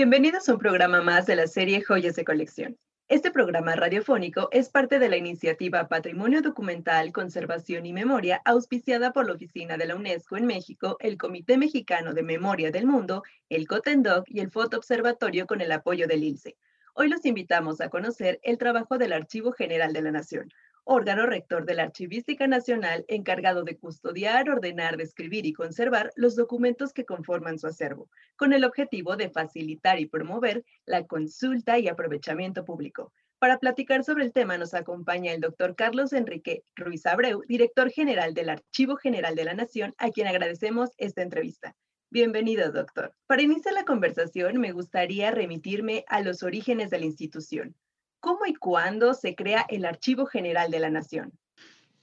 Bienvenidos a un programa más de la serie Joyas de Colección. Este programa radiofónico es parte de la iniciativa Patrimonio Documental, Conservación y Memoria, auspiciada por la Oficina de la UNESCO en México, el Comité Mexicano de Memoria del Mundo, el COTENDOC y el Foto Observatorio con el apoyo del ILSE. Hoy los invitamos a conocer el trabajo del Archivo General de la Nación, órgano rector de la Archivística Nacional encargado de custodiar, ordenar, describir y conservar los documentos que conforman su acervo, con el objetivo de facilitar y promover la consulta y aprovechamiento público. Para platicar sobre el tema nos acompaña el doctor Carlos Enrique Ruiz Abreu, director general del Archivo General de la Nación, a quien agradecemos esta entrevista. Bienvenido, doctor. Para iniciar la conversación, me gustaría remitirme a los orígenes de la institución. ¿Cómo y cuándo se crea el Archivo General de la Nación?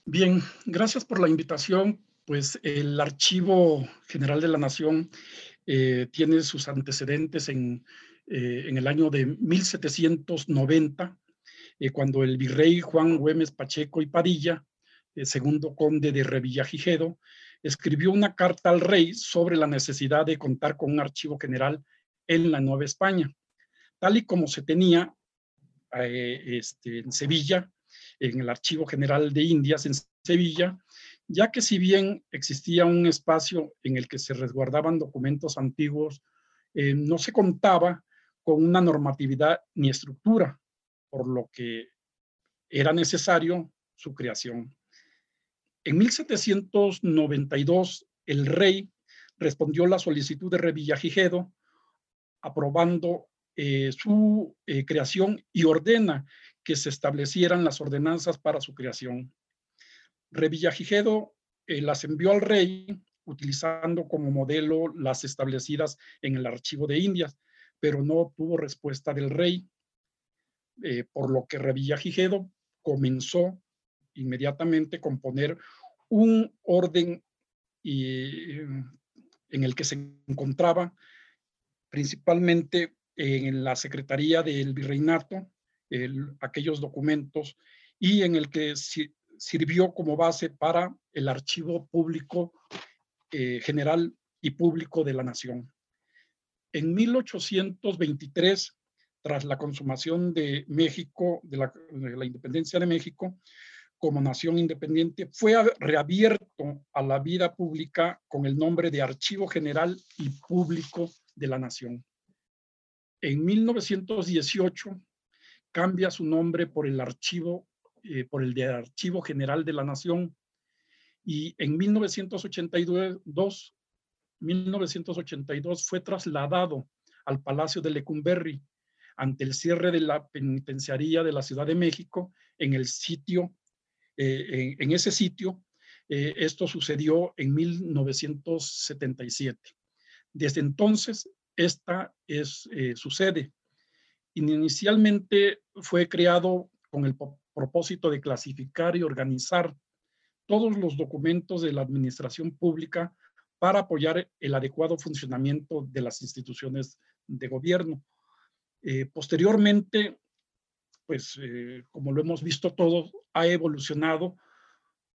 Bien, gracias por la invitación. Pues el Archivo General de la Nación eh, tiene sus antecedentes en, eh, en, el año de 1790, eh, cuando el virrey Juan Güemes Pacheco y Padilla, segundo conde de Revillagigedo, escribió una carta al rey sobre la necesidad de contar con un archivo general en la Nueva España, tal y como se tenía eh, este, en Sevilla, en el Archivo General de Indias en Sevilla, ya que si bien existía un espacio en el que se resguardaban documentos antiguos, eh, no se contaba con una normatividad ni estructura, por lo que era necesario su creación. En 1792, el rey respondió la solicitud de Revillagigedo, aprobando eh, su eh, creación y ordena que se establecieran las ordenanzas para su creación. Revillagigedo eh, las envió al rey utilizando como modelo las establecidas en el archivo de Indias, pero no tuvo respuesta del rey, por lo que Revillagigedo comenzó inmediatamente con poner un orden en el que se encontraba principalmente en la Secretaría del Virreinato, aquellos documentos, y en el que sirvió como base para el archivo público eh, general y público de la nación. En 1823, tras la consumación de México, de la independencia de México, como nación independiente, fue reabierto a la vida pública con el nombre de Archivo General y Público de la Nación. En 1918 cambia su nombre por el archivo, eh, por el de Archivo General de la Nación y en 1982, 1982 fue trasladado al Palacio de Lecumberri ante el cierre de la penitenciaría de la Ciudad de México en el sitio, eh, en, ese sitio. Eh, esto sucedió en 1977. Desde entonces, esta es, eh, sucede. Inicialmente fue creado con el propósito de clasificar y organizar todos los documentos de la administración pública para apoyar el adecuado funcionamiento de las instituciones de gobierno. Eh, posteriormente, pues eh, como lo hemos visto todos, ha evolucionado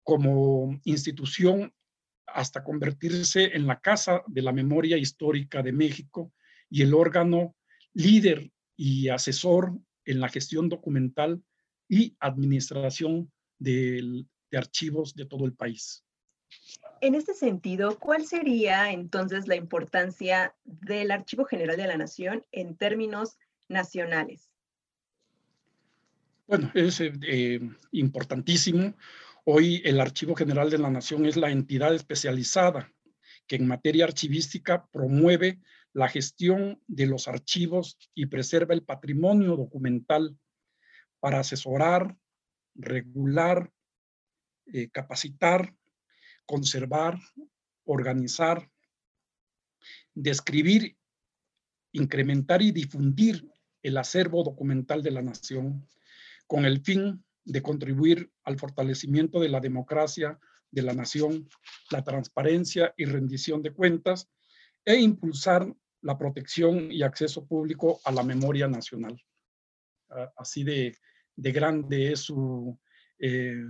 como institución hasta convertirse en la Casa de la Memoria Histórica de México y el órgano líder y asesor en la gestión documental y administración de, archivos de todo el país. En este sentido, ¿cuál sería entonces la importancia del Archivo General de la Nación en términos nacionales? Bueno, es eh, importantísimo Hoy el Archivo General de la Nación es la entidad especializada que en materia archivística promueve la gestión de los archivos y preserva el patrimonio documental para asesorar, regular, eh, capacitar, conservar, organizar, describir, incrementar y difundir el acervo documental de la nación con el fin de contribuir al fortalecimiento de la democracia de la nación, la transparencia y rendición de cuentas e impulsar la protección y acceso público a la memoria nacional. Ah, así de, grande es su, eh,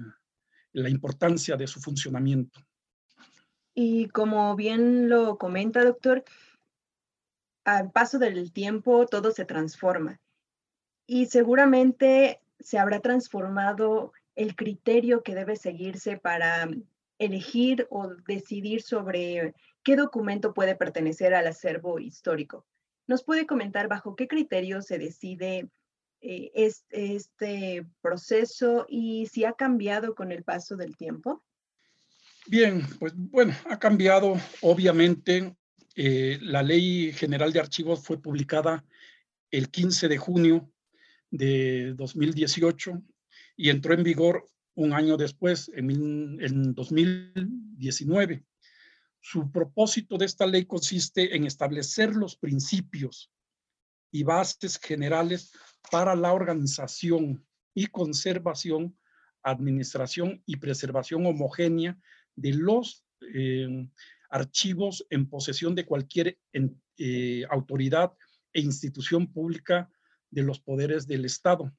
la importancia de su funcionamiento. Y como bien lo comenta, doctor, al paso del tiempo todo se transforma y seguramente se habrá transformado el criterio que debe seguirse para elegir o decidir sobre qué documento puede pertenecer al acervo histórico. ¿Nos puede comentar bajo qué criterio se decide eh, este, proceso y si ha cambiado con el paso del tiempo? Bien, pues bueno, ha cambiado obviamente. Eh, la Ley General de Archivos fue publicada el 15 de junio de 2018 y entró en vigor un año después, en, en 2019. Su propósito de esta ley consiste en establecer los principios y bases generales para la organización y conservación, administración y preservación homogénea de los eh, archivos en posesión de cualquier eh, autoridad e institución pública de los poderes del Estado,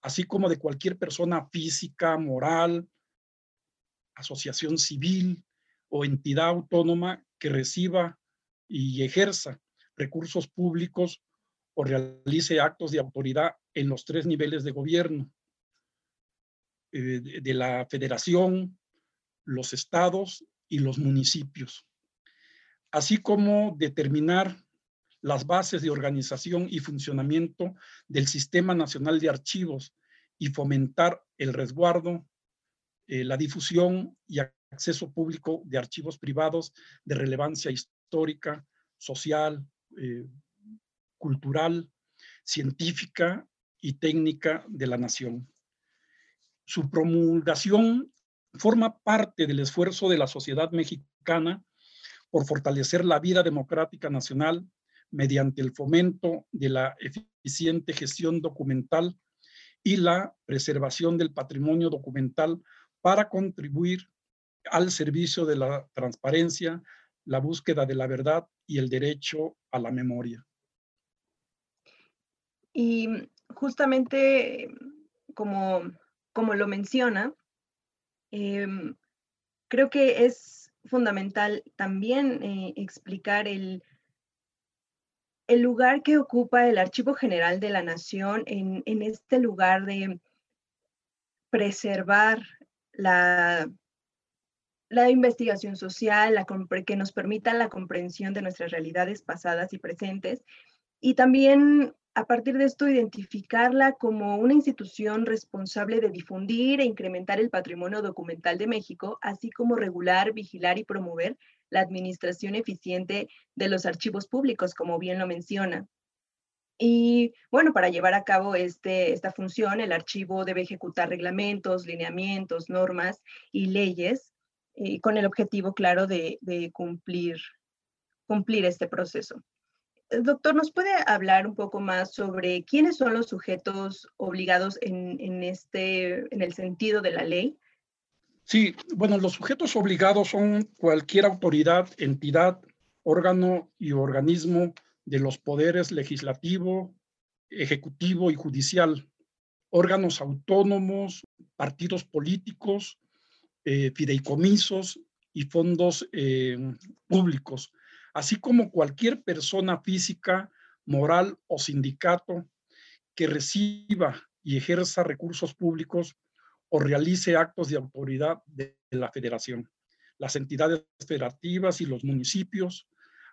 así como de cualquier persona física, moral, asociación civil o entidad autónoma que reciba y ejerza recursos públicos o realice actos de autoridad en los tres niveles de gobierno, eh, de la federación, los estados y los municipios, así como determinar las bases de organización y funcionamiento del Sistema Nacional de Archivos y fomentar el resguardo, eh, la difusión y acceso público de archivos privados de relevancia histórica, social, eh, cultural, científica y técnica de la nación. Su promulgación forma parte del esfuerzo de la sociedad mexicana por fortalecer la vida democrática nacional mediante el fomento de la eficiente gestión documental y la preservación del patrimonio documental para contribuir al servicio de la transparencia, la búsqueda de la verdad y el derecho a la memoria. Y justamente como, como lo menciona, em, creo que es fundamental también eh, explicar el el lugar que ocupa el Archivo General de la Nación en, este lugar de preservar la, investigación social, que nos permita la comprensión de nuestras realidades pasadas y presentes, y también a partir de esto identificarla como una institución responsable de difundir e incrementar el patrimonio documental de México, así como regular, vigilar y promover la administración eficiente de los archivos públicos, como bien lo menciona. Y bueno, para llevar a cabo este, esta función, el archivo debe ejecutar reglamentos, lineamientos, normas y leyes eh, con el objetivo claro de, cumplir, cumplir este proceso. Doctor, ¿nos puede hablar un poco más sobre quiénes son los sujetos obligados en, en, este, en el sentido de la ley? Sí, bueno, los sujetos obligados son cualquier autoridad, entidad, órgano y organismo de los poderes legislativo, ejecutivo y judicial, órganos autónomos, partidos políticos, eh, fideicomisos y fondos eh, públicos, así como cualquier persona física, moral o sindicato que reciba y ejerza recursos públicos o realice actos de autoridad de la federación, las entidades federativas y los municipios,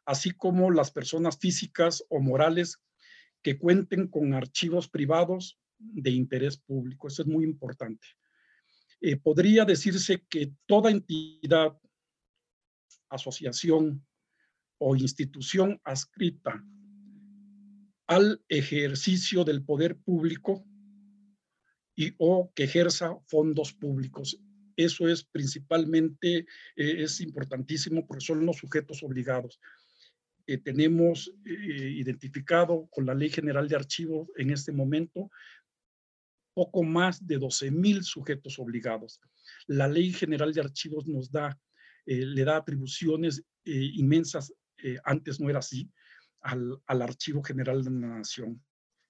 así como las personas físicas o morales que cuenten con archivos privados de interés público. Eso es muy importante. Eh, podría decirse que toda entidad, asociación o institución adscrita al ejercicio del poder público o que ejerza fondos públicos. Eso es principalmente, eh, es importantísimo porque son los sujetos obligados. Eh, tenemos eh, identificado con la Ley General de Archivos en este momento poco más de 12 mil sujetos obligados. La Ley General de Archivos nos da, le da atribuciones inmensas, antes no era así, al, al Archivo General de la Nación.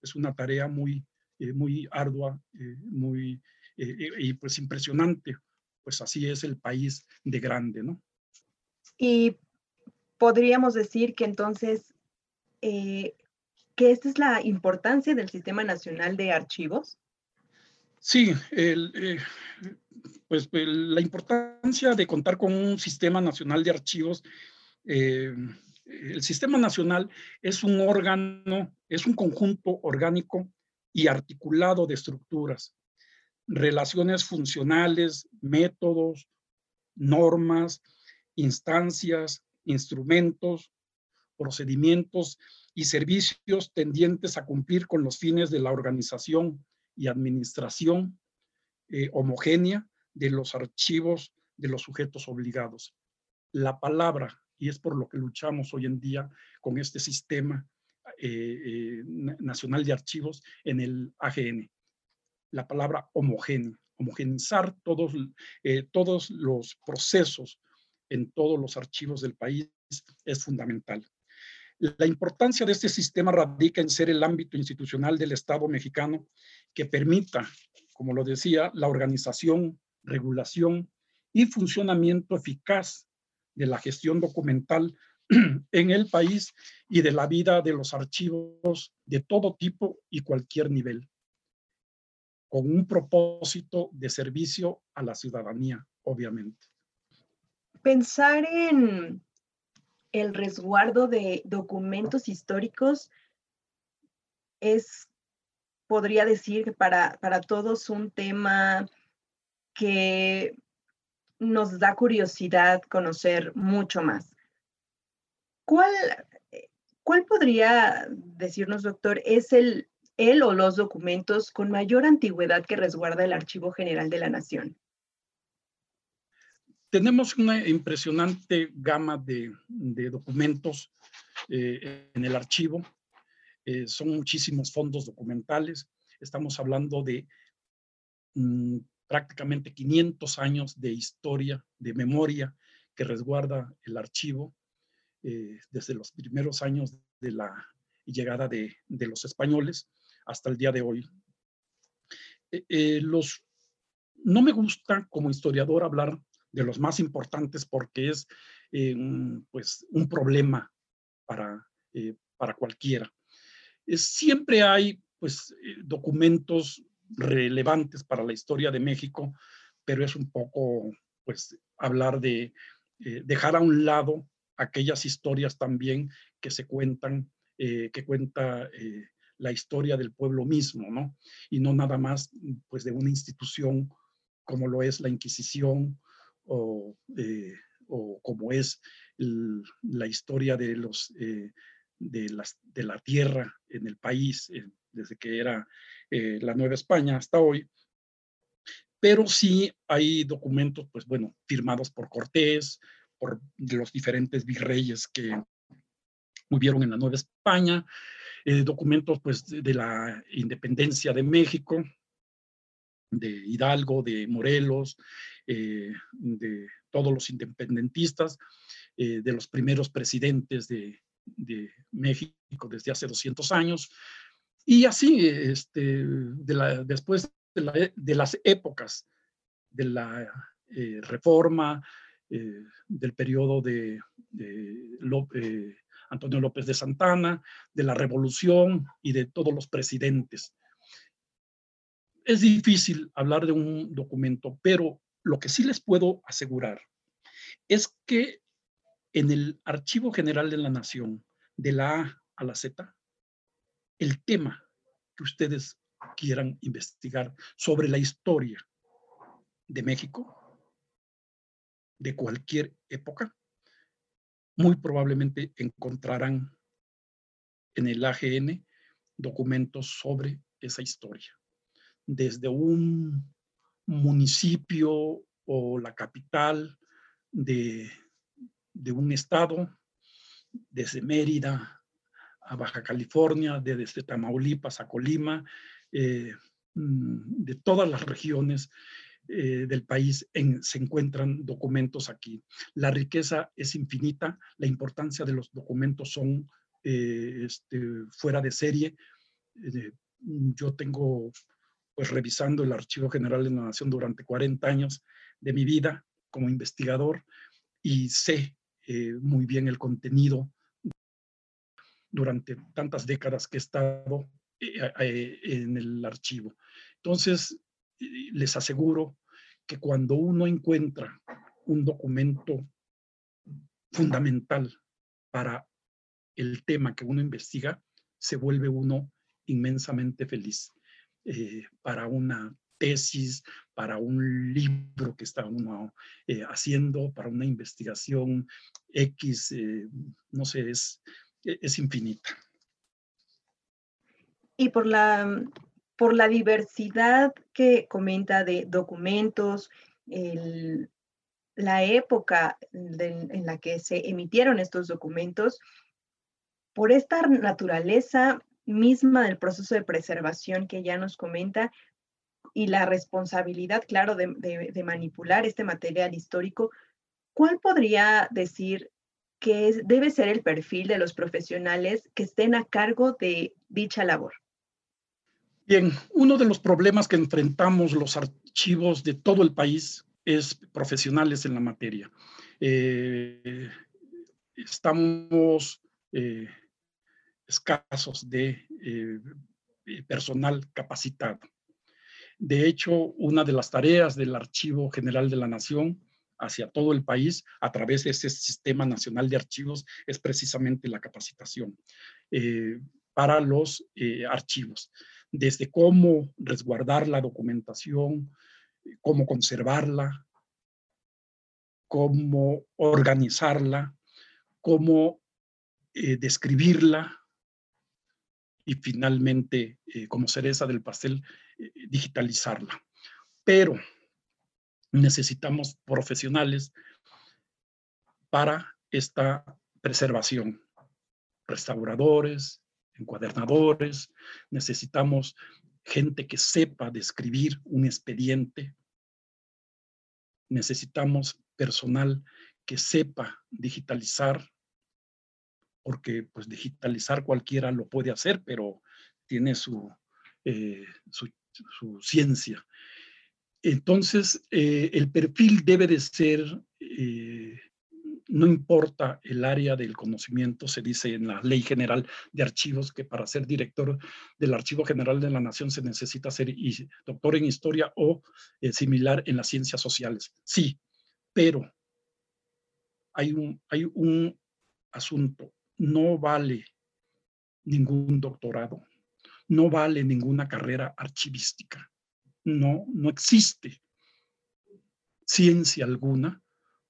Es una tarea muy, eh, muy ardua, eh, muy, eh, y pues impresionante. Pues así es el país de grande, ¿no? Y podríamos decir que entonces eh, que esta es la importancia del Sistema Nacional de Archivos? Sí, eh, pues la importancia de contar con un Sistema Nacional de Archivos eh, el Sistema Nacional es un órgano, es un conjunto orgánico y articulado de estructuras, relaciones funcionales, métodos, normas, instancias, instrumentos, procedimientos y servicios tendientes a cumplir con los fines de la organización y administración eh, homogénea de los archivos de los sujetos obligados. La palabra y es por lo que luchamos hoy en día con este sistema eh, eh, nacional de archivos en el AGN. La palabra homogéneo, homogenizar todos, eh, todos los procesos en todos los archivos del país es fundamental. La importancia de este sistema radica en ser el ámbito institucional del Estado mexicano que permita, como lo decía, la organización, regulación y funcionamiento eficaz de la gestión documental en el país y de la vida de los archivos de todo tipo y cualquier nivel, con un propósito de servicio a la ciudadanía, obviamente. Pensar en el resguardo de documentos históricos es, podría decir que para, para todos un tema que nos da curiosidad conocer mucho más. ¿Cuál, cuál podría decirnos, doctor, es el, el o los documentos con mayor antigüedad que resguarda el Archivo General de la Nación? Tenemos una impresionante gama de, documentos eh, en el archivo. Eh, son muchísimos fondos documentales. Estamos hablando de mm, prácticamente 500 años de historia, de memoria que resguarda el archivo eh, desde los primeros años de la llegada de, los españoles hasta el día de hoy. Eh, eh, los, no me gusta como historiador hablar de los más importantes porque es pues, un problema para, para cualquiera. siempre hay pues, documentos relevantes para la historia de México, pero es un poco, pues, hablar de dejar a un lado aquellas historias también que se cuentan, eh, que cuenta eh, la historia del pueblo mismo, ¿no? Y no nada más, pues, de una institución como lo es la Inquisición o, o como es la historia de los de, las, de la tierra en el país, desde que era eh, la Nueva España hasta hoy, pero sí hay documentos, pues bueno, firmados por Cortés, por los diferentes virreyes que hubieron en la Nueva España, eh, documentos pues de la independencia de México, de Hidalgo, de Morelos, eh, de todos los independentistas, de los primeros presidentes de, México desde hace 200 años, y así, este, después de, las épocas de la eh, reforma, eh, del periodo de, eh, Antonio López de Santana, de la revolución y de todos los presidentes. Es difícil hablar de un documento, pero lo que sí les puedo asegurar es que en el Archivo General de la Nación, de la A a la Z, el tema que ustedes quieran investigar sobre la historia de México, de cualquier época, muy probablemente encontrarán en el AGN documentos sobre esa historia. Desde un municipio o la capital de, de un estado, desde Mérida, a Baja California, de desde Tamaulipas a Colima, eh, mm, de todas las regiones eh, del país se encuentran documentos aquí. La riqueza es infinita, la importancia de los documentos son eh, este, fuera de serie. yo tengo, pues revisando el Archivo General de la Nación durante 40 años de mi vida como investigador y sé muy bien el contenido durante tantas décadas que he estado eh, eh, en el archivo. Entonces, les aseguro que cuando uno encuentra un documento fundamental para el tema que uno investiga, se vuelve uno inmensamente feliz. Eh, para una tesis, para un libro que está uno eh, haciendo, para una investigación X, eh, no sé, es, es infinita. Y por la, por la diversidad que comenta de documentos, la época en la que se emitieron estos documentos, por esta naturaleza misma del proceso de preservación que ya nos comenta y la responsabilidad, claro, de, manipular este material histórico, ¿cuál podría decir que debe ser el perfil de los profesionales que estén a cargo de dicha labor? Bien, uno de los problemas que enfrentamos los archivos de todo el país es profesionales en la materia. Eh, estamos eh, escasos de eh, personal capacitado. De hecho, una de las tareas del Archivo General de la Nación hacia todo el país a través de ese Sistema Nacional de Archivos es precisamente la capacitación para los archivos, desde cómo resguardar la documentación, cómo conservarla, cómo organizarla, cómo describirla, y finalmente, eh, como cereza del pastel, eh, digitalizarla. Pero necesitamos profesionales para esta preservación, restauradores, encuadernadores, necesitamos gente que sepa describir un expediente, necesitamos personal que sepa digitalizar porque pues digitalizar cualquiera lo puede hacer, pero tiene su, eh, su, ciencia. Entonces, eh, el perfil debe de ser, eh, no importa el área del conocimiento, se dice en la Ley General de Archivos que para ser director del Archivo General de la Nación se necesita ser doctor en historia o similar en las ciencias sociales. Sí, pero hay un, hay un asunto no vale ningún doctorado, no vale ninguna carrera archivística. No, no existe ciencia alguna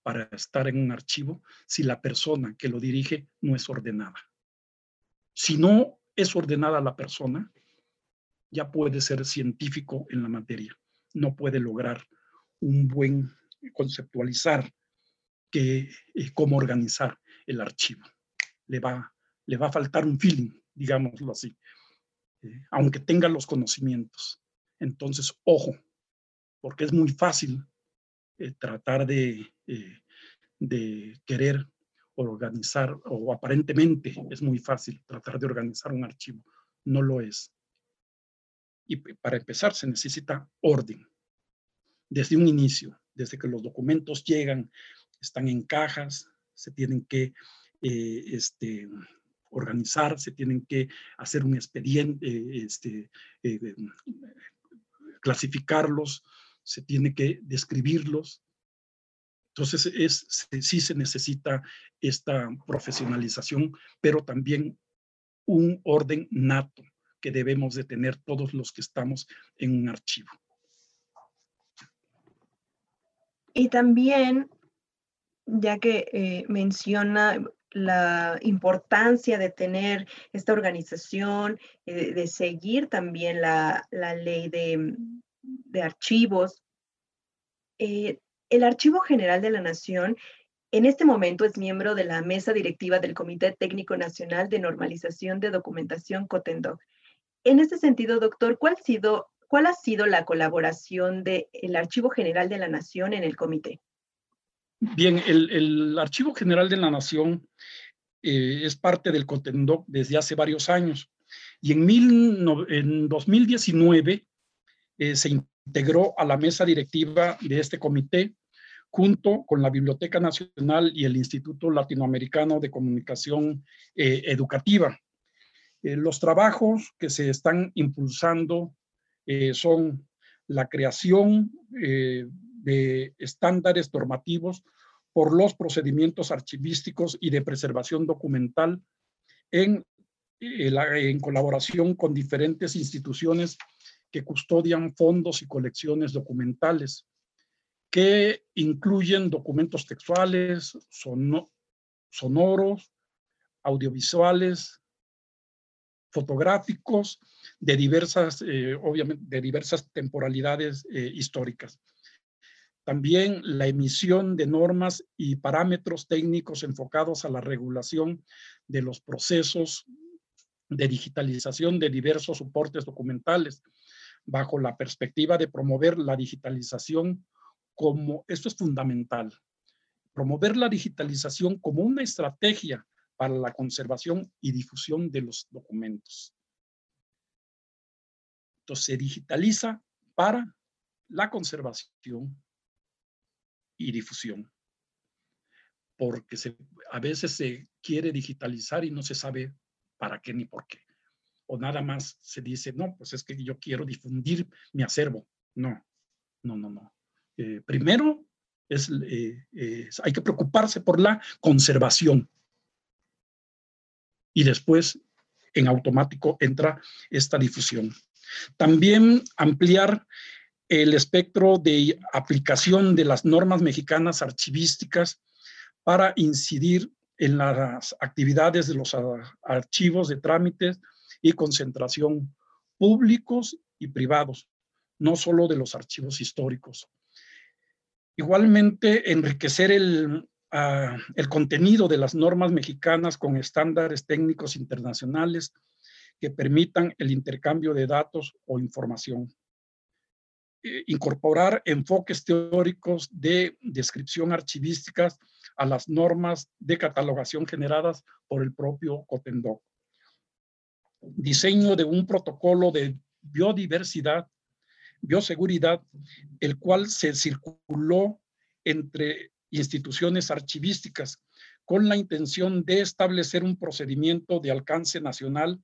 para estar en un archivo si la persona que lo dirige no es ordenada. Si no es ordenada la persona, ya puede ser científico en la materia, no puede lograr un buen conceptualizar que, eh, cómo organizar el archivo le va, le va a faltar un feeling, digámoslo así, eh, aunque tenga los conocimientos. Entonces, ojo, porque es muy fácil eh, tratar de, eh, de querer organizar, o aparentemente es muy fácil tratar de organizar un archivo. No lo es. Y para empezar se necesita orden. Desde un inicio, desde que los documentos llegan, están en cajas, se tienen que eh, este, organizar, se tienen que hacer un expediente, este, eh, clasificarlos, se tiene que describirlos. Entonces, es, sí se necesita esta profesionalización, pero también un orden nato que debemos de tener todos los que estamos en un archivo. Y también, ya que eh, menciona la importancia de tener esta organización, eh, de seguir también la, ley de, archivos. Eh, el Archivo General de la Nación en este momento es miembro de la mesa directiva del Comité Técnico Nacional de Normalización de Documentación COTENDOC. En este sentido, doctor, ¿cuál sido, cuál ha sido la colaboración del Archivo General de la Nación en el comité? Bien, el, Archivo General de la Nación eh, es parte del Contendoc desde hace varios años y en, en 2019 eh, se integró a la mesa directiva de este comité junto con la Biblioteca Nacional y el Instituto Latinoamericano de Comunicación eh, Educativa. Eh, los trabajos que se están impulsando son la creación de estándares normativos por los procedimientos archivísticos y de preservación documental en, en colaboración con diferentes instituciones que custodian fondos y colecciones documentales, que incluyen documentos textuales, sonoros, audiovisuales, fotográficos, de diversas, eh, obviamente, de diversas temporalidades eh, históricas. También la emisión de normas y parámetros técnicos enfocados a la regulación de los procesos de digitalización de diversos soportes documentales, bajo la perspectiva de promover la digitalización como, esto es fundamental, promover la digitalización como una estrategia para la conservación y difusión de los documentos. Entonces se digitaliza para la conservación y difusión. Porque a veces se quiere digitalizar y no se sabe para qué ni por qué o nada más se dice, no, pues es que yo quiero difundir mi acervo. No, no, no, no. Eh, primero, es, eh, hay que preocuparse por la conservación. Y después, en automático, entra esta difusión. También ampliar el espectro de aplicación de las normas mexicanas archivísticas para incidir en las actividades de los archivos de trámites y concentración públicos y privados, no solo de los archivos históricos. Igualmente, enriquecer el, ah, el contenido de las normas mexicanas con estándares técnicos internacionales que permitan el intercambio de datos o información. Eh, incorporar enfoques teóricos de descripción archivísticas a las normas de catalogación generadas por el propio Cotendoc diseño de un protocolo de biodiversidad, bioseguridad, el cual se circuló entre instituciones archivísticas con la intención de establecer un procedimiento de alcance nacional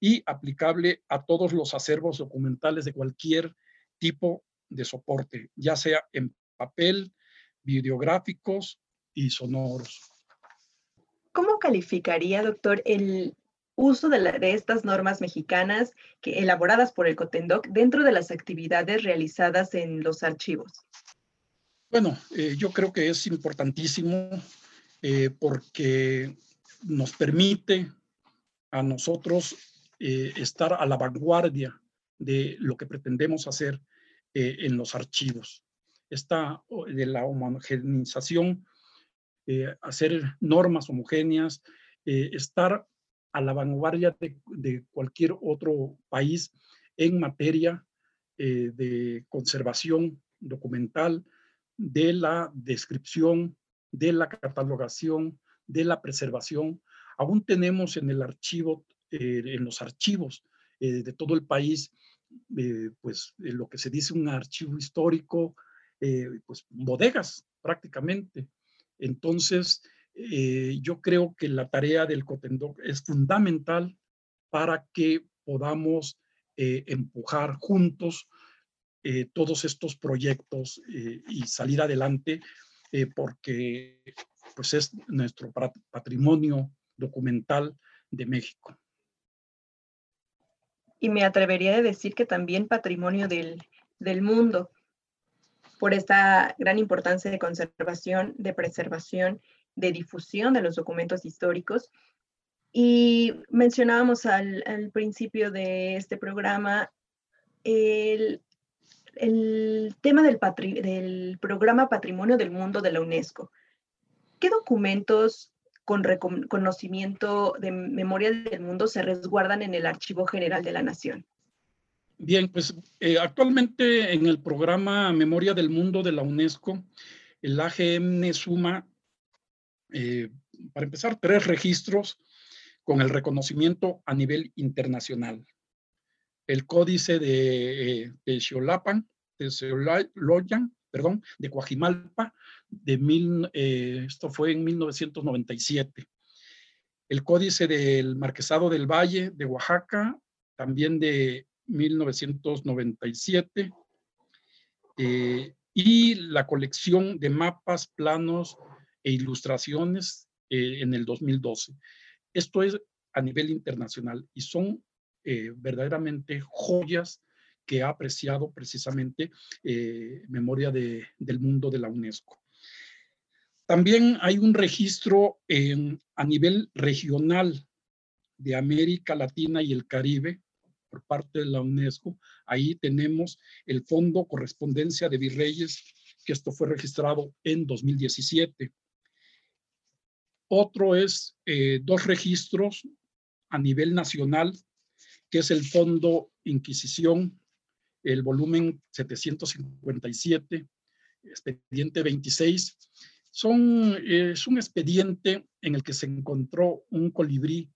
y aplicable a todos los acervos documentales de cualquier tipo de soporte, ya sea en papel, videográficos y sonoros. ¿Cómo calificaría, doctor, el uso de, estas normas mexicanas que, elaboradas por el COTENDOC dentro de las actividades realizadas en los archivos? Bueno, eh, yo creo que es importantísimo eh, porque nos permite a nosotros eh, estar a la vanguardia de lo que pretendemos hacer en los archivos. Esta de la homogenización, hacer normas homogéneas, estar a la vanguardia de, cualquier otro país en materia eh, de conservación documental, de la descripción, de la catalogación, de la preservación. Aún tenemos en el archivo, eh, en los archivos eh, de todo el país, pues lo que se dice un archivo histórico, pues bodegas prácticamente. Entonces, eh, yo creo que la tarea del COTENDOC es fundamental para que podamos eh, empujar juntos eh, todos estos proyectos y salir adelante porque pues es nuestro patrimonio documental de México. Y me atrevería a decir que también patrimonio del, del mundo, por esta gran importancia de conservación, de preservación de difusión de los documentos históricos. Y mencionábamos al, principio de este programa el, tema del, del programa Patrimonio del Mundo de la UNESCO. ¿Qué documentos con reconocimiento de memoria del mundo se resguardan en el Archivo General de la Nación? Bien, pues eh, actualmente en el programa Memoria del Mundo de la UNESCO, el AGM suma eh, para empezar, tres registros con el reconocimiento a nivel internacional. El códice de, eh, de de Xoloyan, perdón, de Coajimalpa, de eh, esto fue en 1997. el Códice del Marquesado del Valle de Oaxaca, también de 1997, eh, y la colección de mapas, planos e ilustraciones eh, en el 2012. Esto es a nivel internacional y son eh, verdaderamente joyas que ha apreciado precisamente Memoria del Mundo de la UNESCO. También hay un registro a nivel regional de América Latina y el Caribe por parte de la UNESCO. Ahí tenemos el Fondo Correspondencia de Virreyes, que esto fue registrado en 2017. Otro es eh, dos registros a nivel nacional, que es el Fondo Inquisición, el volumen 757, expediente 26, son, es un expediente en el que se encontró un colibrí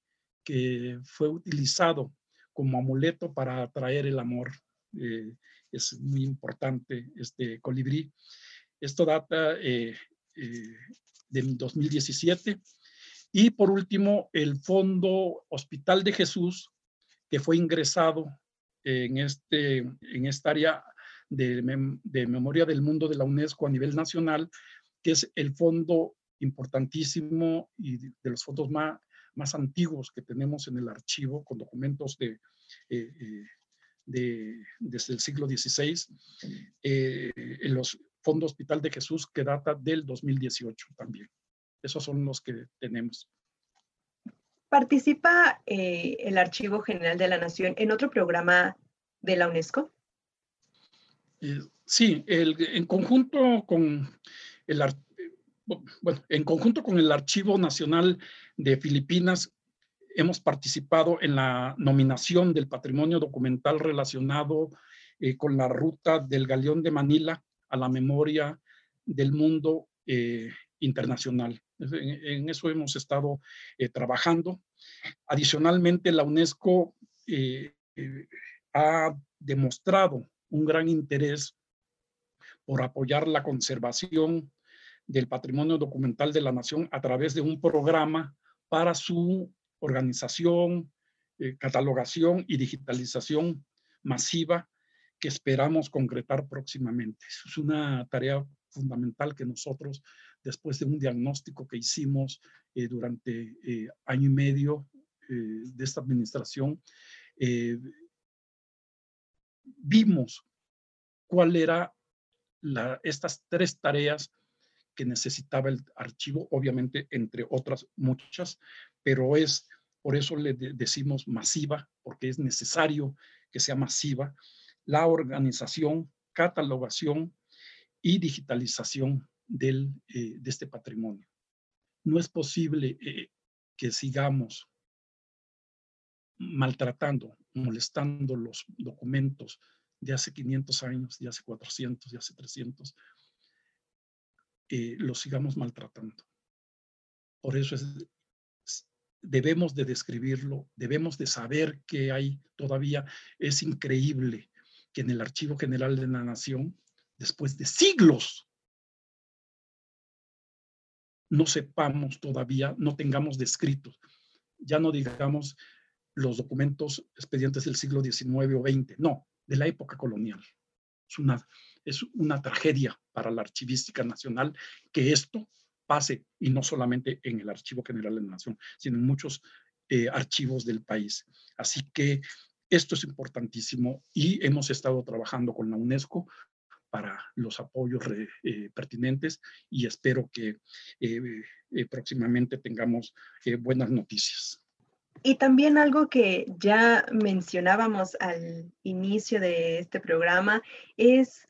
que fue utilizado como amuleto para atraer el amor. Eh, es muy importante este colibrí. Esto data eh, eh, de 2017. Y por último, el Fondo Hospital de Jesús, que fue ingresado en, este, en esta área de, memoria del mundo de la UNESCO a nivel nacional que es el fondo importantísimo y de, los fondos más, más antiguos que tenemos en el archivo con documentos de, eh, eh, de desde el siglo XVI, eh, los fondos Hospital de Jesús que data del 2018 también. Esos son los que tenemos. ¿Participa el Archivo General de la Nación en otro programa de la UNESCO? sí, el, en conjunto con bueno, en conjunto con el Archivo Nacional de Filipinas, hemos participado en la nominación del patrimonio documental relacionado eh, con la ruta del Galeón de Manila a la memoria del mundo eh, internacional. En, eso hemos estado eh, trabajando. Adicionalmente, la UNESCO ha demostrado un gran interés por apoyar la conservación del patrimonio documental de la nación a través de un programa para su organización, eh, catalogación y digitalización masiva que esperamos concretar próximamente. Es una tarea fundamental que nosotros, después de un diagnóstico que hicimos eh, durante eh, año y medio de esta administración, vimos cuál era estas tres tareas que necesitaba el archivo, obviamente entre otras muchas, pero es por eso le decimos masiva, porque es necesario que sea masiva, la organización, catalogación y digitalización del, eh, de este patrimonio. No es posible eh, que sigamos maltratando, molestando los documentos de hace 500 años, de hace 400, de hace 300, eh, los sigamos maltratando. Por eso debemos de describirlo, debemos de saber que hay todavía, es increíble que en el Archivo General de la Nación, después de siglos, no sepamos todavía, no tengamos descritos, ya no digamos los documentos expedientes del siglo XIX o XX, no, de la época colonial. Es una, es una tragedia para la archivística nacional que esto pase, y no solamente en el Archivo General de la Nación, sino en muchos eh, archivos del país. Así que esto es importantísimo y hemos estado trabajando con la UNESCO para los apoyos eh, pertinentes y espero que eh, próximamente tengamos buenas noticias. Y también algo que ya mencionábamos al inicio de este programa es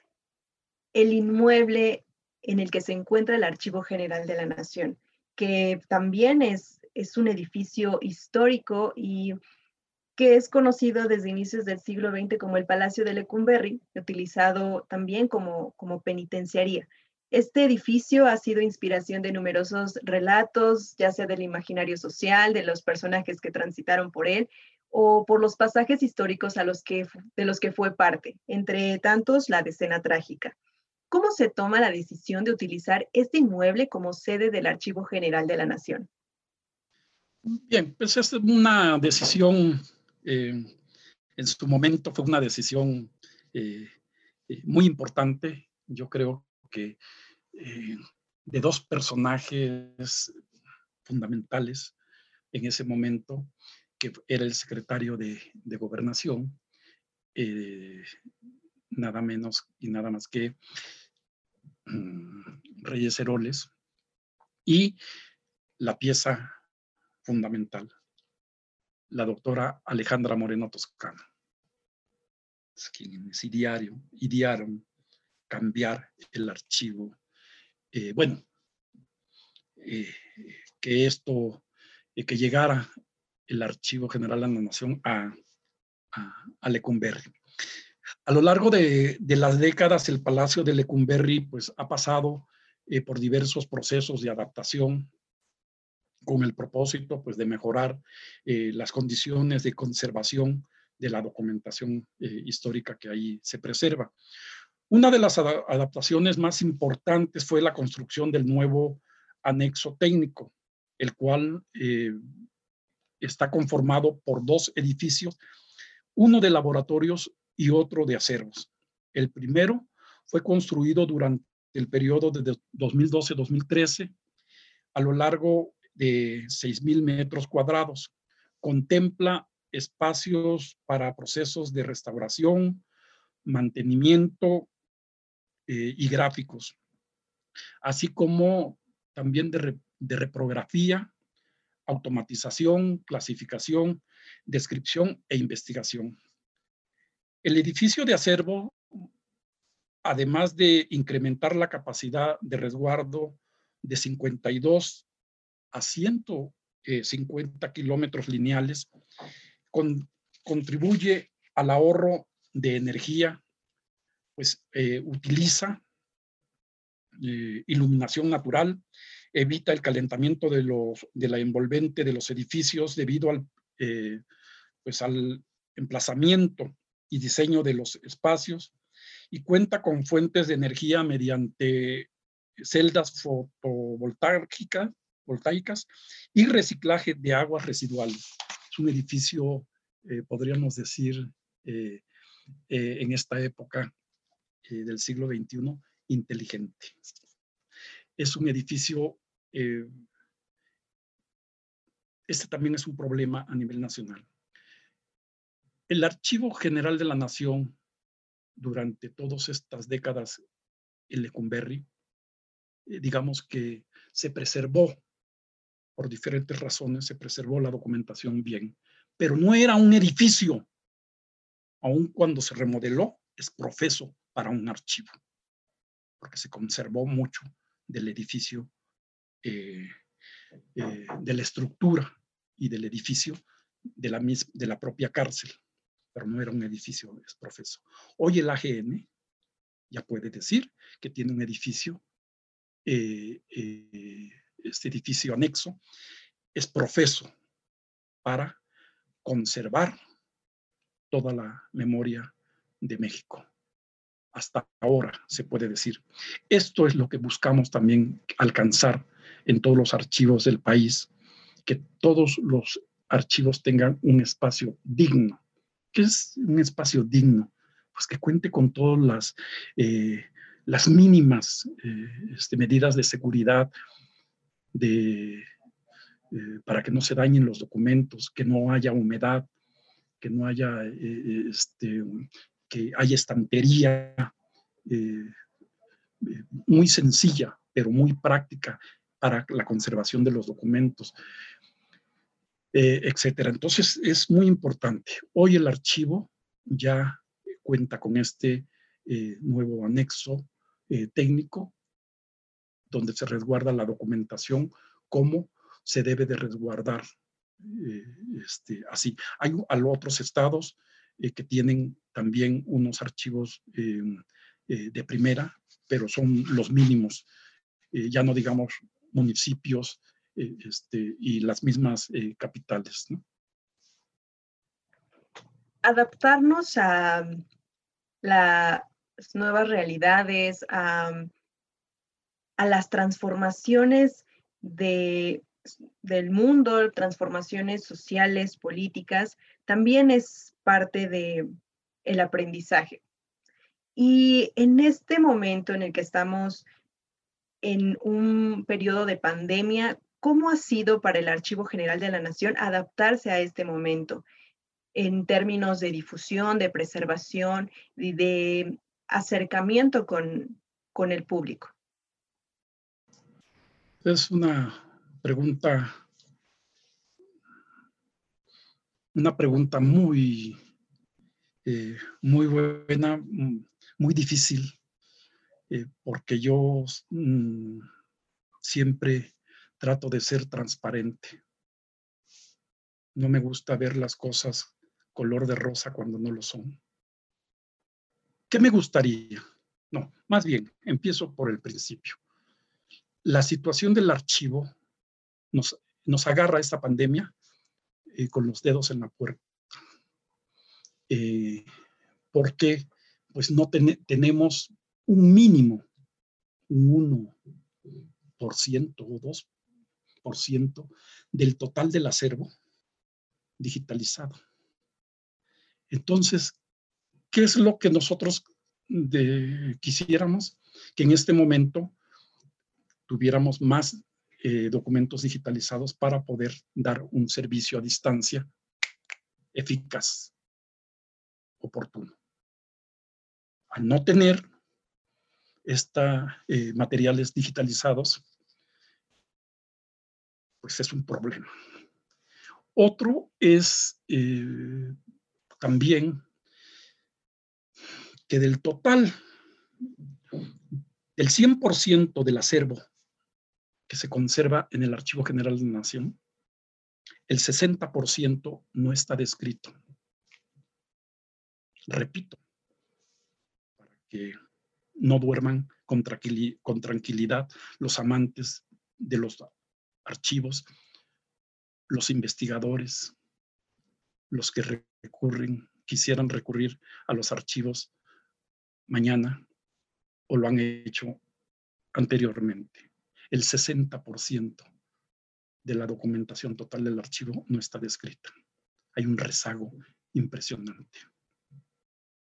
el inmueble en el que se encuentra el Archivo General de la Nación, que también es, es un edificio histórico y es conocido desde inicios del siglo XX como el Palacio de Lecumberri, utilizado también como, como penitenciaría. Este edificio ha sido inspiración de numerosos relatos, ya sea del imaginario social, de los personajes que transitaron por él o por los pasajes históricos de los que fue parte, entre tantos la decena trágica. ¿Cómo se toma la decisión de utilizar este inmueble como sede del Archivo General de la Nación? Bien, pues es una decisión, en su momento fue una decisión muy importante. Yo creo que de dos personajes fundamentales en ese momento, que era el secretario de, gobernación, eh, nada menos y nada más que mm, Reyes Heroles, y la pieza fundamental, la doctora Alejandra Moreno Toscano, quienes idearon, idearon cambiar el archivo. Eh, bueno, eh, que esto, que llegara el Archivo General de la Nación a, a, Lecumberri. A lo largo de, las décadas, el Palacio de Lecumberri pues, ha pasado eh, por diversos procesos de adaptación con el propósito pues, de mejorar eh, las condiciones de conservación de la documentación eh, histórica que ahí se preserva. Una de las adaptaciones más importantes fue la construcción del nuevo anexo técnico, el cual está conformado por dos edificios, uno de laboratorios y otro de acervos. El primero fue construido durante el periodo de 2012-2013 a lo largo de 6.000 metros cuadrados. Contempla espacios para procesos de restauración, mantenimiento eh, y gráficos, así como también de, de reprografía automatización, clasificación, descripción e investigación. El edificio de acervo, además de incrementar la capacidad de resguardo de 52 a 150 kilómetros lineales, contribuye al ahorro de energía, pues eh, utiliza eh, iluminación natural, evita el calentamiento de, los, de la envolvente de los edificios debido al, eh, pues al emplazamiento y diseño de los espacios y cuenta con fuentes de energía mediante celdas fotovoltaicas voltaicas y reciclaje de aguas residuales. Es un edificio, eh, podríamos decir, eh, en esta época del siglo XXI, inteligente. Es un edificio eh, este también es un problema a nivel nacional. El Archivo General de la Nación, durante todas estas décadas en Lecumberri, eh, digamos que se preservó, por diferentes razones, se preservó la documentación bien, pero no era un edificio, aun cuando se remodeló, es profeso para un archivo, porque se conservó mucho del edificio eh, eh, de la estructura y del edificio de la, propia cárcel, pero no era un edificio, es profeso. Hoy el AGN ya puede decir que tiene un edificio, eh, este edificio anexo, es profeso para conservar toda la memoria de México hasta ahora, se puede decir. Esto es lo que buscamos también alcanzar en todos los archivos del país, que todos los archivos tengan un espacio digno. ¿Qué es un espacio digno? Pues que cuente con todas las, eh, las mínimas eh, este, medidas de seguridad de, eh, para que no se dañen los documentos, que no haya humedad, que no haya este, que hay estantería eh, eh, muy sencilla, pero muy práctica para la conservación de los documentos, eh, etcétera. Entonces es muy importante. Hoy el archivo ya cuenta con este nuevo anexo técnico donde se resguarda la documentación como se debe de resguardar este, así. Hay otros estados eh, que tienen también unos archivos eh, eh, de primera, pero son los mínimos, ya no digamos municipios este, y las mismas capitales. Adaptarnos a las nuevas realidades, a, a las transformaciones de del mundo, transformaciones sociales, políticas, también es parte de el aprendizaje. Y en este momento en el que estamos en un periodo de pandemia, ¿cómo ha sido para el Archivo General de la Nación adaptarse a este momento en términos de difusión, de preservación y de acercamiento con, con el público? Es una pregunta, una pregunta muy, eh, muy buena, muy difícil, eh, porque yo mm, siempre trato de ser transparente. No me gusta ver las cosas color de rosa cuando no lo son. ¿Qué me gustaría? No, más bien, empiezo por el principio. La situación del archivo nos, nos agarra esta pandemia eh, con los dedos en la puerta. Eh, porque pues no tenemos un mínimo, un 1% o 2% del total del acervo digitalizado. Entonces, ¿qué es lo que nosotros quisiéramos? Que en este momento tuviéramos más eh, documentos digitalizados para poder dar un servicio a distancia eficaz, oportuno. Al no tener estos eh, materiales digitalizados, pues es un problema. Otro es eh, también que del total, del 100% del acervo que se conserva en el Archivo General de la Nación, el 60% no está descrito. Repito, para que no duerman con, tranquilidad los amantes de los archivos, los investigadores, los que recurren, quisieran recurrir a los archivos mañana o lo han hecho anteriormente el 60% de la documentación total del archivo no está descrita. Hay un rezago impresionante.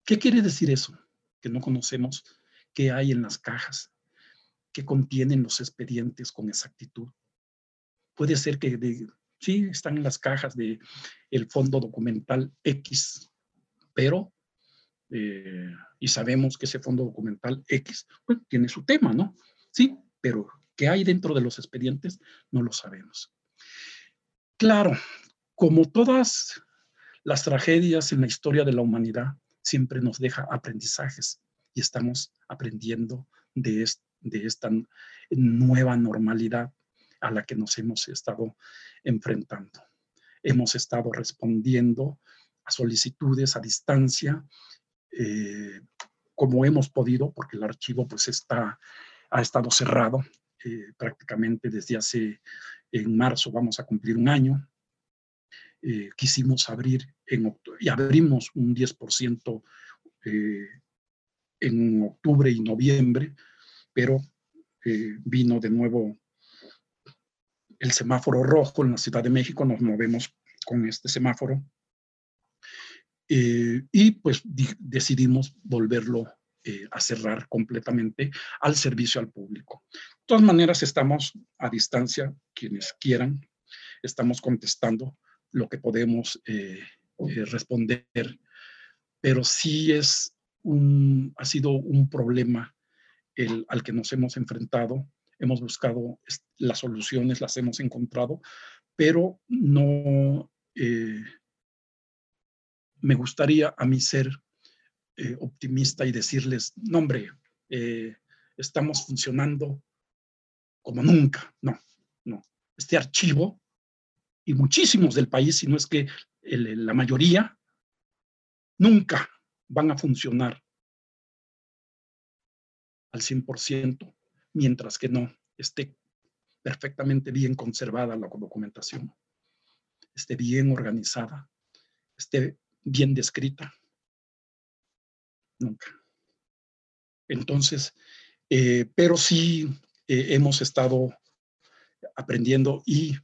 ¿Qué quiere decir eso? Que no conocemos qué hay en las cajas, qué contienen los expedientes con exactitud. Puede ser que sí están en las cajas del el fondo documental X, pero, eh, y sabemos que ese fondo documental X tiene su tema, ¿no? Sí, pero ¿Qué hay dentro de los expedientes? No lo sabemos. Claro, como todas las tragedias en la historia de la humanidad, siempre nos deja aprendizajes y estamos aprendiendo de, de esta nueva normalidad a la que nos hemos estado enfrentando. Hemos estado respondiendo a solicitudes a distancia, eh, como hemos podido, porque el archivo pues está, ha estado cerrado eh, prácticamente desde hace, en marzo vamos a cumplir un año. Eh, quisimos abrir en y abrimos un 10% eh, en octubre y noviembre, pero vino de nuevo el semáforo rojo en la Ciudad de México, nos movemos con este semáforo y pues decidimos volverlo eh, a cerrar completamente al servicio al público. De todas maneras, estamos a distancia, quienes quieran, estamos contestando lo que podemos eh, eh, responder, pero sí es un, ha sido un problema el, al que nos hemos enfrentado. Hemos buscado las soluciones, las hemos encontrado, pero no me gustaría a mí ser eh, optimista y decirles, no hombre, eh, estamos funcionando como nunca. No, no. Este archivo y muchísimos del país, si no es que la mayoría, nunca van a funcionar al 100%, mientras que no esté perfectamente bien conservada la documentación, esté bien organizada, esté bien descrita nunca. Entonces, eh, pero sí eh, hemos estado aprendiendo y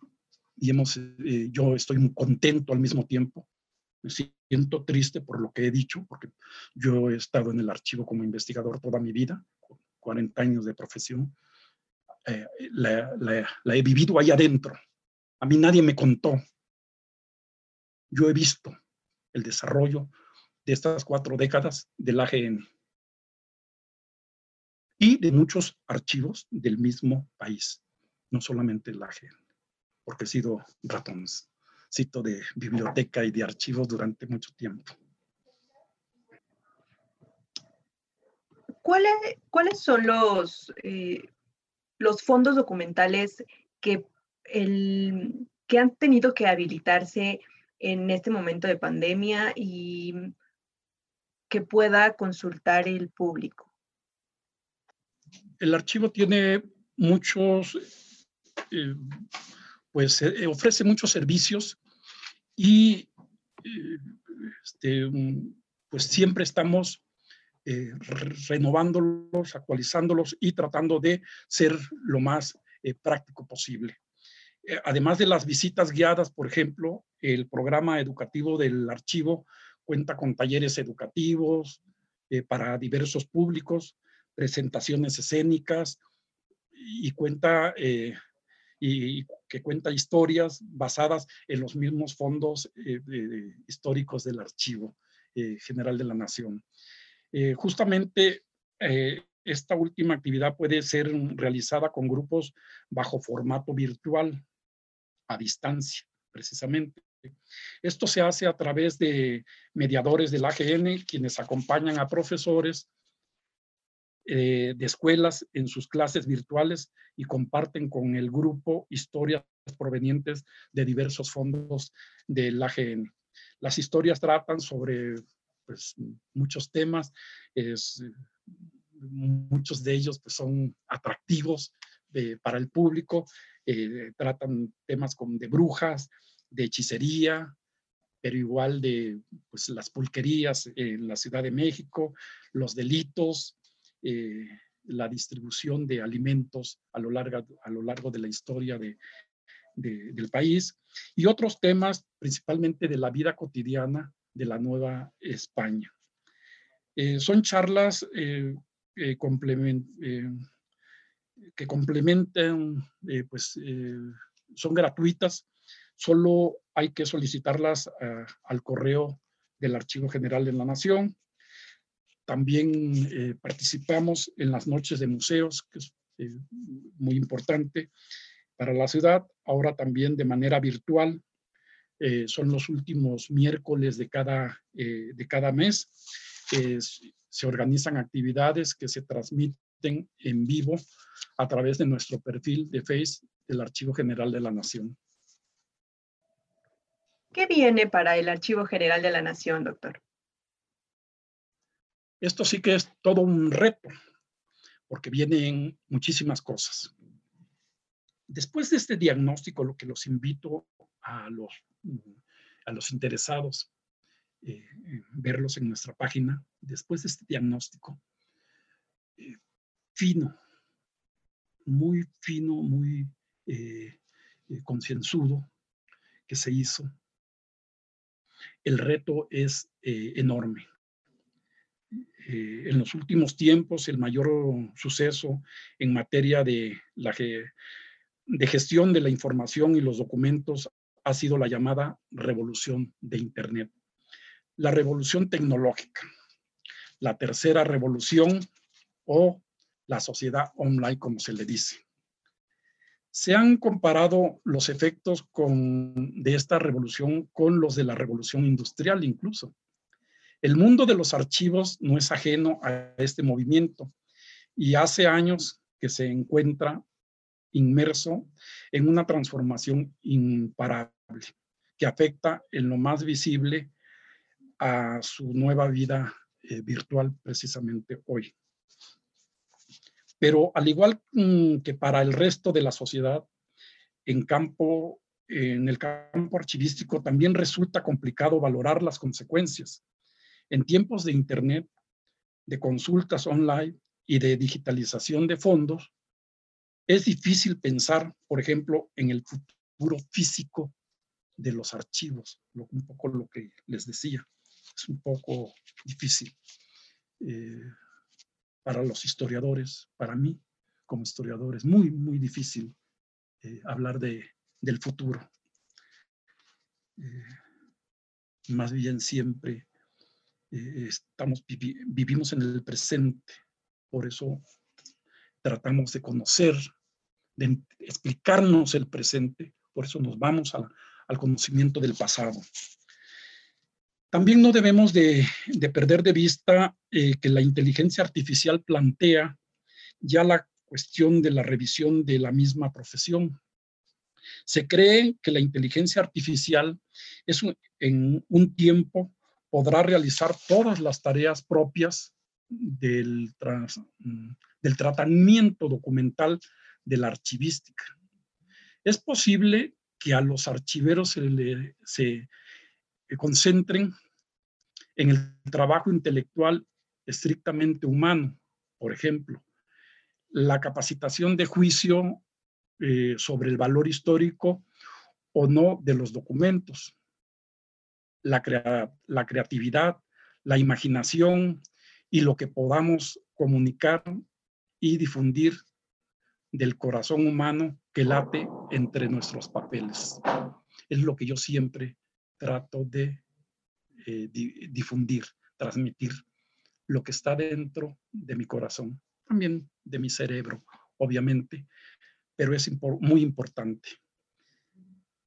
y hemos, eh, yo estoy muy contento al mismo tiempo. Me siento triste por lo que he dicho, porque yo he estado en el archivo como investigador toda mi vida, 40 años de profesión. Eh, la, la he vivido ahí adentro. A mí nadie me contó. Yo he visto el desarrollo de estas cuatro décadas del AGN y de muchos archivos del mismo país, no solamente el AGN porque he sido ratoncito de biblioteca y de archivos durante mucho tiempo. ¿Cuáles, ¿Cuáles son los, eh, los fondos documentales que, el, que han tenido que habilitarse en este momento de pandemia y que pueda consultar el público? El archivo tiene muchos eh, pues eh, ofrece muchos servicios y eh, este, pues siempre estamos eh, renovándolos, actualizándolos y tratando de ser lo más práctico posible. además de las visitas guiadas, por ejemplo, el programa educativo del archivo cuenta con talleres educativos para diversos públicos, presentaciones escénicas y cuenta y que cuenta historias basadas en los mismos fondos eh, históricos del Archivo eh, General de la Nación. Eh, justamente esta última actividad puede ser realizada con grupos bajo formato virtual, a distancia, precisamente. Esto se hace a través de mediadores del AGN, quienes acompañan a profesores eh, de escuelas en sus clases virtuales y comparten con el grupo historias provenientes de diversos fondos del AGN. Las historias tratan sobre pues, muchos temas, muchos de ellos pues, son atractivos eh, para el público, eh, tratan temas como de brujas, de hechicería, pero igual de pues, las pulquerías en la Ciudad de México, los delitos, eh, la distribución de alimentos a lo largo, a lo largo de la historia de, del país y otros temas, principalmente de la vida cotidiana de la Nueva España. Eh, son charlas eh, que complementan, pues son gratuitas, solo hay que solicitarlas al correo del Archivo General de la Nación también eh, participamos en las noches de museos, que es eh, muy importante para la ciudad, ahora también de manera virtual. Eh, son los últimos miércoles de cada, de cada mes. se organizan actividades que se transmiten en vivo a través de nuestro perfil de Face del Archivo General de la Nación. ¿Qué viene para el Archivo General de la Nación, doctor? Esto sí que es todo un reto, porque vienen muchísimas cosas. Después de este diagnóstico, lo que los invito a los, a los interesados, eh, verlos en nuestra página, después de este diagnóstico, eh, fino, muy fino, muy eh, concienzudo que se hizo, el reto es enorme. Eh, en los últimos tiempos el mayor suceso en materia de, la, de gestión de la información y los documentos ha sido la llamada revolución de Internet. La revolución tecnológica, la tercera revolución o la sociedad online, como se le dice. Se han comparado los efectos de esta revolución con los de la revolución industrial incluso. El mundo de los archivos no es ajeno a este movimiento y hace años que se encuentra inmerso en una transformación imparable que afecta en lo más visible a su nueva vida eh, virtual precisamente hoy. Pero al igual mm, que para el resto de la sociedad, en campo, en el campo archivístico también resulta complicado valorar las consecuencias en tiempos de Internet, de consultas online y de digitalización de fondos, es difícil pensar, por ejemplo, en el futuro físico de los archivos, un poco lo que les decía. Es un poco difícil eh, para los historiadores, para mí como historiador, es muy, muy difícil eh, hablar de, del futuro. Eh, más bien siempre estamos, vivimos en el presente, por eso tratamos de conocer, de explicarnos el presente, por eso nos vamos al conocimiento del pasado. También no debemos de, perder de vista eh, que la inteligencia artificial plantea ya la cuestión de la revisión de la misma profesión. Se cree que la inteligencia artificial es en un tiempo podrá realizar todas las tareas propias del, del tratamiento documental de la archivística. Es posible que a los archiveros se, se concentren en el trabajo intelectual estrictamente humano, por ejemplo, la capacitación de juicio eh, sobre el valor histórico o no de los documentos, la creatividad, la imaginación y lo que podamos comunicar y difundir del corazón humano que late entre nuestros papeles. Es lo que yo siempre trato de eh, difundir, transmitir lo que está dentro de mi corazón, también de mi cerebro, obviamente, pero es muy importante.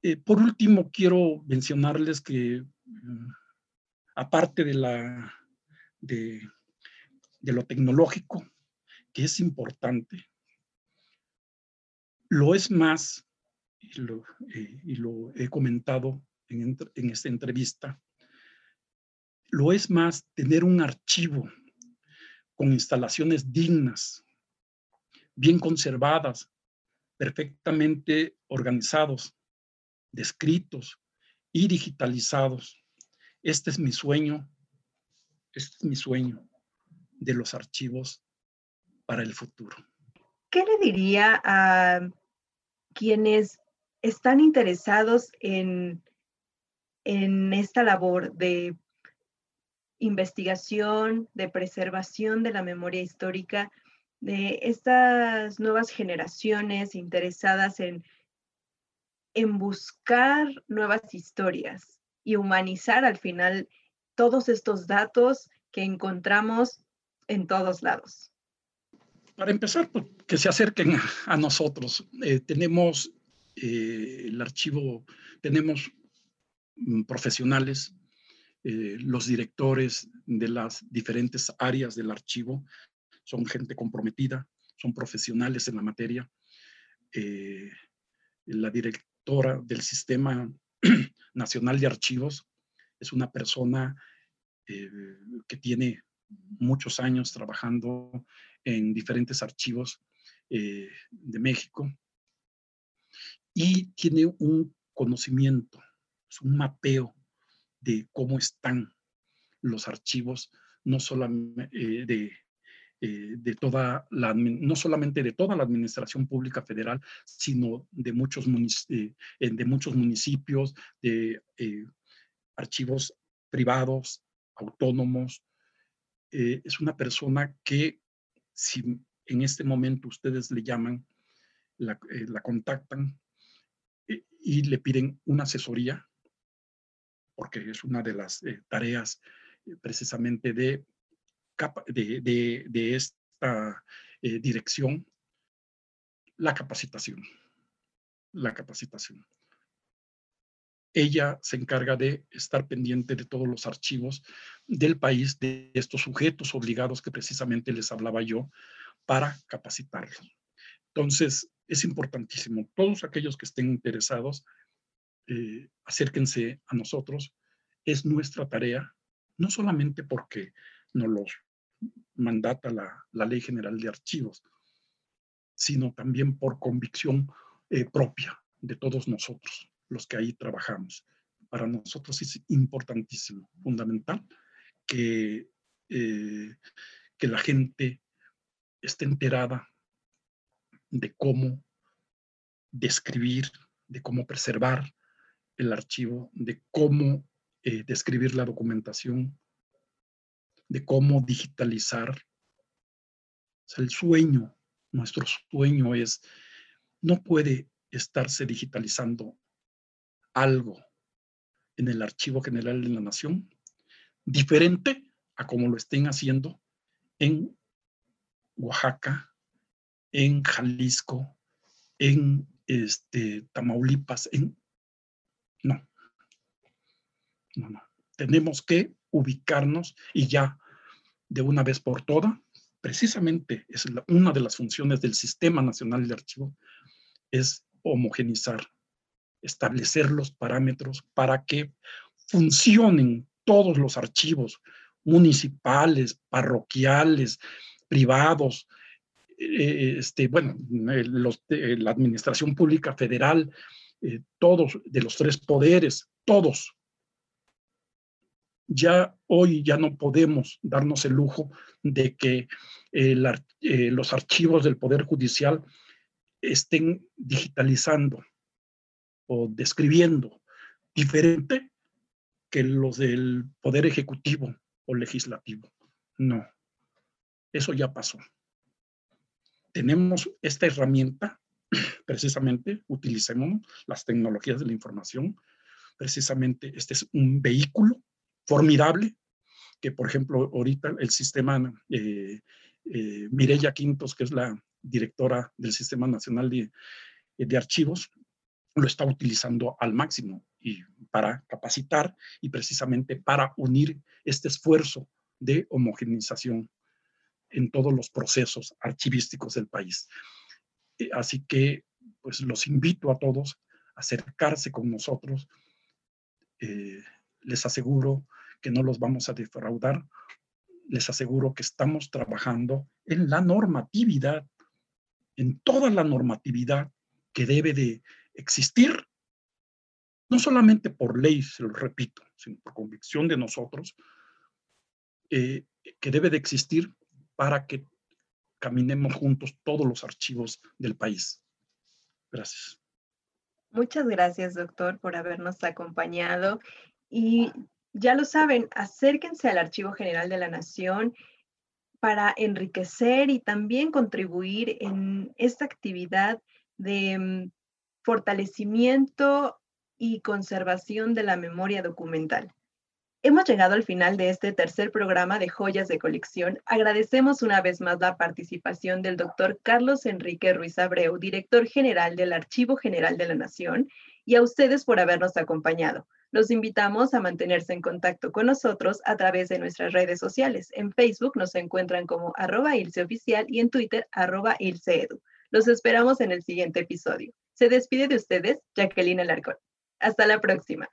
Eh, por último, quiero mencionarles que mm, aparte de, la, de, lo tecnológico, que es importante, lo es más, y lo, eh, he comentado en, esta entrevista, lo es más tener un archivo con instalaciones dignas, bien conservadas, perfectamente organizados, descritos y digitalizados. Este es mi sueño, este es mi sueño de los archivos para el futuro. ¿Qué le diría a quienes están interesados en, en esta labor de investigación, de preservación de la memoria histórica de estas nuevas generaciones interesadas en, en buscar nuevas historias y humanizar al final todos estos datos que encontramos en todos lados. Para empezar, pues, que se acerquen a nosotros. Eh, tenemos eh, el archivo, tenemos profesionales eh, los directores de las diferentes áreas del archivo son gente comprometida, son profesionales en la materia. Eh, la directora del Sistema Nacional de Archivos es una persona eh, que tiene muchos años trabajando en diferentes archivos de México y tiene un conocimiento, un mapeo de cómo están los archivos, no solamente eh, de, eh, de toda la, no solamente de toda la administración pública federal, sino de muchos, eh, de muchos municipios, de archivos privados, autónomos. es una persona que si en este momento ustedes le llaman, la, la contactan y le piden una asesoría, porque es una de las eh, tareas eh, precisamente de, de, esta eh, dirección, la capacitación. La capacitación. Ella se encarga de estar pendiente de todos los archivos del país, de estos sujetos obligados que precisamente les hablaba yo, para capacitarlos. Entonces, es importantísimo. Todos aquellos que estén interesados eh, acérquense a nosotros. Es nuestra tarea, no solamente porque nos los mandata la, Ley General de Archivos, sino también por convicción eh, propia de todos nosotros, los que ahí trabajamos. Para nosotros es importantísimo, fundamental, que, eh, que la gente esté enterada de cómo describir de cómo preservar el archivo, de cómo eh, describir la documentación, de cómo digitalizar. el sueño, nuestro sueño es, no puede estarse digitalizando algo en el Archivo General de la Nación diferente a como lo estén haciendo en Oaxaca, en Jalisco, en este, Tamaulipas, en... No, no, no. Tenemos que ubicarnos y ya de una vez por todas, precisamente es una de las funciones del Sistema Nacional de Archivo, es homogenizar, establecer los parámetros para que funcionen todos los archivos municipales, parroquiales, privados, eh, este, bueno, la administración pública federal, eh, todos, de los tres poderes, todos. Ya hoy ya no podemos darnos el lujo de que eh, los archivos del Poder Judicial estén digitalizando o describiendo diferente que los del Poder Ejecutivo o Legislativo. No, eso ya pasó. Tenemos esta herramienta, precisamente, utilicemos las tecnologías de la información. Precisamente este es un vehículo formidable que, por ejemplo, ahorita el sistema eh, eh, Mireya Quintos, que es la directora del Sistema Nacional de, de Archivos, lo está utilizando al máximo y para capacitar y precisamente para unir este esfuerzo de homogeneización en todos los procesos archivísticos del país. Eh, así que, pues los invito a todos a acercarse con nosotros. Eh, les aseguro que no los vamos a defraudar. Les aseguro que estamos trabajando en la normatividad, en toda la normatividad que debe de existir, no solamente por ley, se lo repito, sino por convicción de nosotros, eh, que debe de existir para que caminemos juntos todos los archivos del país. Gracias. Muchas gracias, doctor, por habernos acompañado. Y ya lo saben, acérquense al Archivo General de la Nación para enriquecer y también contribuir en esta actividad de mm, fortalecimiento y conservación de la memoria documental. Hemos llegado al final de este tercer programa de Joyas de Colección. Agradecemos una vez más la participación del doctor Carlos Enrique Ruiz Abreu, director general del Archivo General de la Nación, y a ustedes por habernos acompañado. Los invitamos a mantenerse en contacto con nosotros a través de nuestras redes sociales. En Facebook nos encuentran como arroba Oficial y en Twitter arroba ilseedu. Los esperamos en el siguiente episodio. Se despide de ustedes Jacqueline Alarcón. Hasta la próxima.